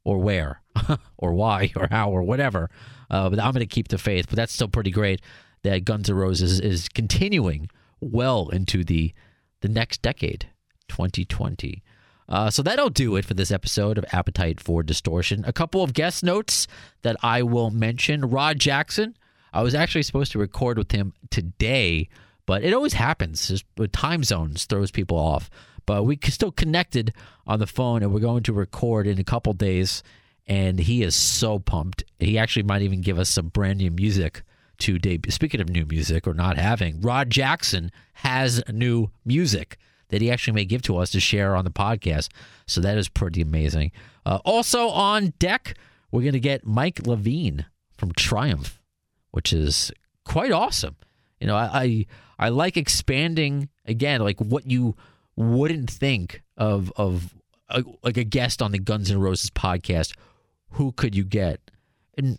or where, or why, or how, or whatever. Uh, but I'm going to keep the faith. But that's still pretty great that Guns N' Roses is continuing well into the the next decade, 2020. Uh, so that'll do it for this episode of Appetite for Distortion. A couple of guest notes that I will mention. Rod Jackson. I was actually supposed to record with him today, but it always happens. Just time zones throws people off. But we still connected on the phone, and we're going to record in a couple days. And he is so pumped. He actually might even give us some brand new music to debut. Speaking of new music or not having, Rod Jackson has new music that he actually may give to us to share on the podcast. So that is pretty amazing. Uh, also on deck, we're going to get Mike Levine from Triumph, which is quite awesome. You know, I, I, I like expanding again, like what you wouldn't think of of a, like a guest on the Guns N' Roses podcast. Who could you get? And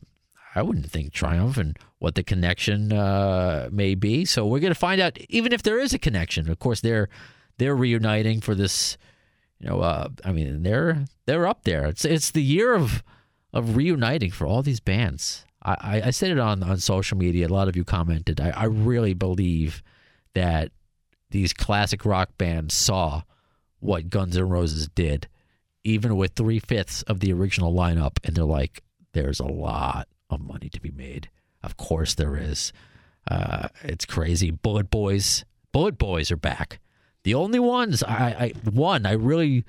I wouldn't think Triumph and what the connection uh, may be. So we're going to find out, even if there is a connection. Of course, they're they're reuniting for this. You know, uh, I mean, they're they're up there. It's it's the year of of reuniting for all these bands. I, I said it on on social media. A lot of you commented. I, I really believe that these classic rock bands saw what Guns N' Roses did, even with three fifths of the original lineup, and they're like, "There's a lot of money to be made. Of course there is. Uh, it's crazy. Bullet Boys. Bullet Boys are back. The only ones I, I one I really,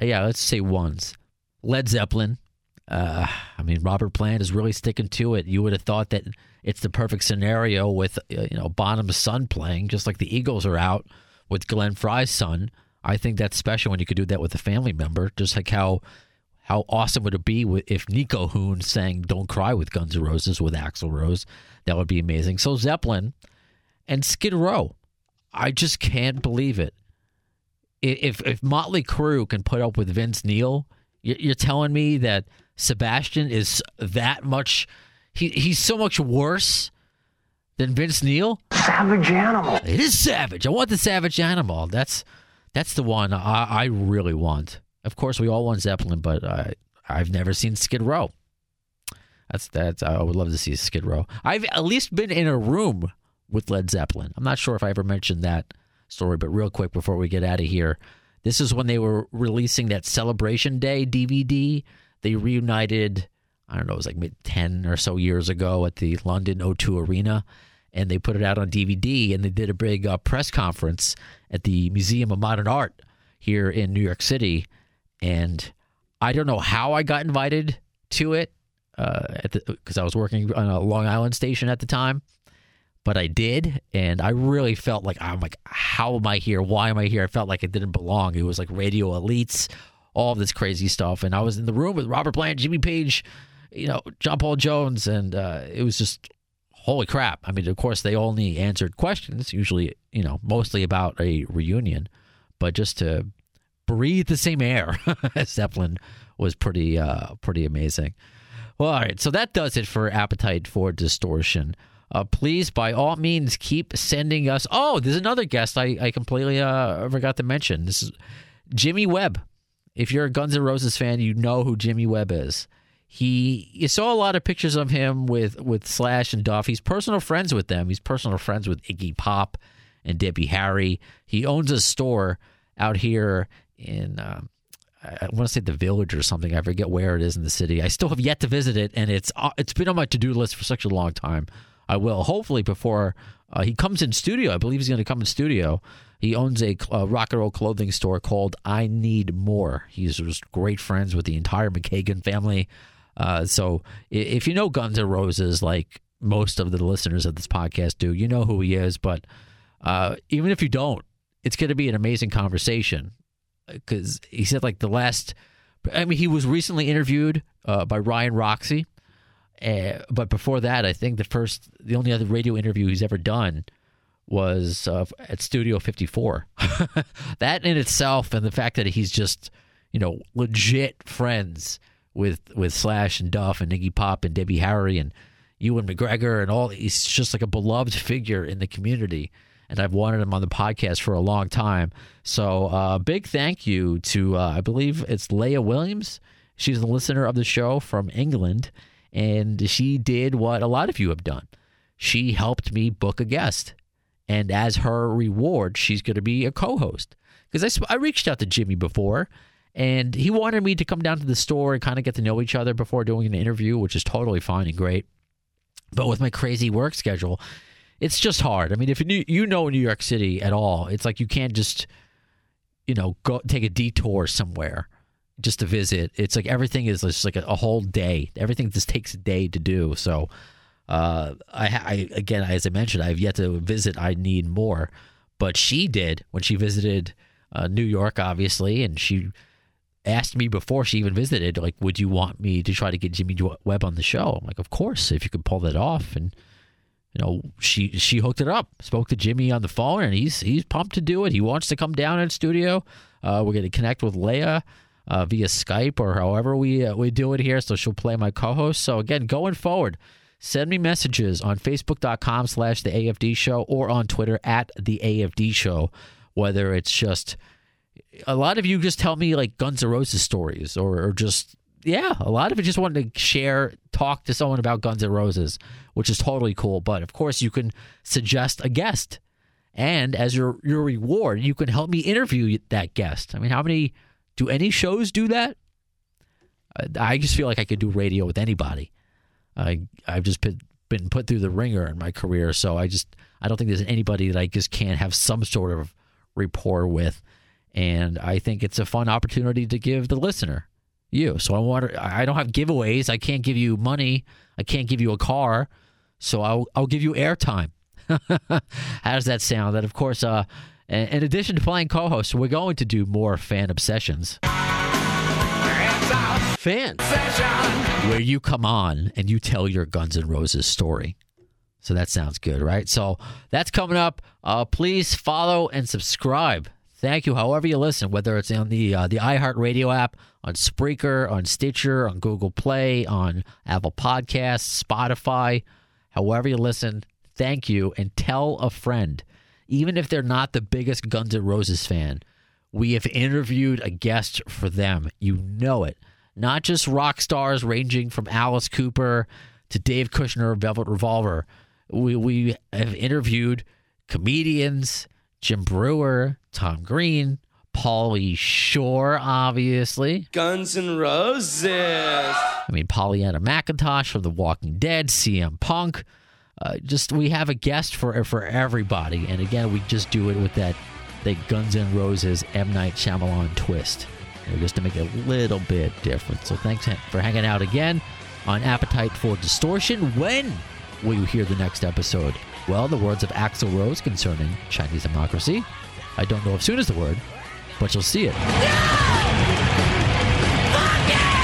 yeah, let's say ones. Led Zeppelin. Uh, I mean, Robert Plant is really sticking to it. You would have thought that it's the perfect scenario with uh, you know Bonham's son playing, just like the Eagles are out with Glenn Frey's son. I think that's special when you could do that with a family member. Just like how how awesome would it be if Nico Hoon sang "Don't Cry" with Guns N' Roses with Axl Rose? That would be amazing. So Zeppelin and Skid Row. I just can't believe it. If if Motley Crue can put up with Vince Neil, you're telling me that Sebastian is that much. He he's so much worse than Vince Neil. Savage animal. It is savage. I want the savage animal. That's that's the one I, I really want. Of course, we all want Zeppelin, but I I've never seen Skid Row. That's that's. I would love to see Skid Row. I've at least been in a room with Led Zeppelin. I'm not sure if I ever mentioned that story, but real quick before we get out of here, this is when they were releasing that Celebration Day DVD. They reunited, I don't know, it was like 10 or so years ago at the London O2 Arena, and they put it out on DVD, and they did a big uh, press conference at the Museum of Modern Art here in New York City. And I don't know how I got invited to it because uh, I was working on a Long Island station at the time but I did, and I really felt like I'm like, how am I here? Why am I here? I felt like I didn't belong. It was like radio elites, all this crazy stuff, and I was in the room with Robert Plant, Jimmy Page, you know, John Paul Jones, and uh, it was just holy crap. I mean, of course, they only answered questions, usually, you know, mostly about a reunion, but just to breathe the same air as Zeppelin was pretty, uh, pretty amazing. Well, all right, so that does it for Appetite for Distortion uh, please, by all means, keep sending us. Oh, there's another guest I, I completely uh, forgot to mention. This is Jimmy Webb. If you're a Guns N' Roses fan, you know who Jimmy Webb is. He, you saw a lot of pictures of him with with Slash and Duff. He's personal friends with them. He's personal friends with Iggy Pop and Debbie Harry. He owns a store out here in. Uh, I want to say the village or something. I forget where it is in the city. I still have yet to visit it, and it's uh, it's been on my to do list for such a long time. I will hopefully before uh, he comes in studio. I believe he's going to come in studio. He owns a uh, rock and roll clothing store called I Need More. He's just great friends with the entire McKagan family. Uh, so if you know Guns N' Roses, like most of the listeners of this podcast do, you know who he is. But uh, even if you don't, it's going to be an amazing conversation because he said like the last. I mean, he was recently interviewed uh, by Ryan Roxie uh, but before that, I think the first, the only other radio interview he's ever done was uh, at Studio 54. that in itself, and the fact that he's just, you know, legit friends with with Slash and Duff and Iggy Pop and Debbie Harry and Ewan McGregor and all, he's just like a beloved figure in the community. And I've wanted him on the podcast for a long time. So, uh, big thank you to, uh, I believe it's Leah Williams. She's a listener of the show from England and she did what a lot of you have done. She helped me book a guest. And as her reward, she's going to be a co host. Because I, I reached out to Jimmy before, and he wanted me to come down to the store and kind of get to know each other before doing an interview, which is totally fine and great. But with my crazy work schedule, it's just hard. I mean, if you, you know New York City at all, it's like you can't just, you know, go take a detour somewhere just to visit. It's like everything is just like a, a whole day. Everything just takes a day to do. So, uh, I, I again, as I mentioned, I have yet to visit. I need more, but she did when she visited uh, New York, obviously, and she asked me before she even visited, like, would you want me to try to get Jimmy Webb on the show? I'm like, of course, if you could pull that off. And you know, she she hooked it up. Spoke to Jimmy on the phone, and he's he's pumped to do it. He wants to come down in studio. Uh, we're going to connect with Leah uh, via Skype or however we uh, we do it here. So she'll play my co-host. So again, going forward, send me messages on Facebook.com slash the AFD show or on Twitter at the AFD show. Whether it's just a lot of you just tell me like Guns N' Roses stories or, or just yeah, a lot of it just wanted to share, talk to someone about Guns N' Roses, which is totally cool. But of course, you can suggest a guest, and as your your reward, you can help me interview that guest. I mean, how many do any shows do that? I just feel like I could do radio with anybody. I I've just been been put through the ringer in my career, so I just I don't think there's anybody that I just can't have some sort of rapport with, and I think it's a fun opportunity to give the listener you. So I want I don't have giveaways. I can't give you money. I can't give you a car. So I'll I'll give you airtime. How does that sound? And of course, uh, in addition to playing co-host, we're going to do more fan obsessions. Fan where you come on and you tell your Guns N' Roses story. So that sounds good, right? So that's coming up. Uh, please follow and subscribe. Thank you. However you listen, whether it's on the uh, the iHeartRadio app, on Spreaker, on Stitcher, on Google Play, on Apple Podcasts, Spotify, however you listen, thank you and tell a friend, even if they're not the biggest Guns N' Roses fan. We have interviewed a guest for them. You know it. Not just rock stars ranging from Alice Cooper to Dave Kushner of Velvet Revolver. We, we have interviewed comedians, Jim Breuer, Tom Green, Pauly Shore, obviously. Guns N' Roses. I mean, Pollyanna McIntosh from The Walking Dead, CM Punk. Uh, just we have a guest for for everybody, and again, we just do it with that that Guns N' Roses M Night Shyamalan twist, you know, just to make it a little bit different. So thanks for hanging out again on Appetite for Distortion. When will you hear the next episode? Well, the words of Axl Rose concerning Chinese democracy. I don't know if soon is the word, but you'll see it. Thanks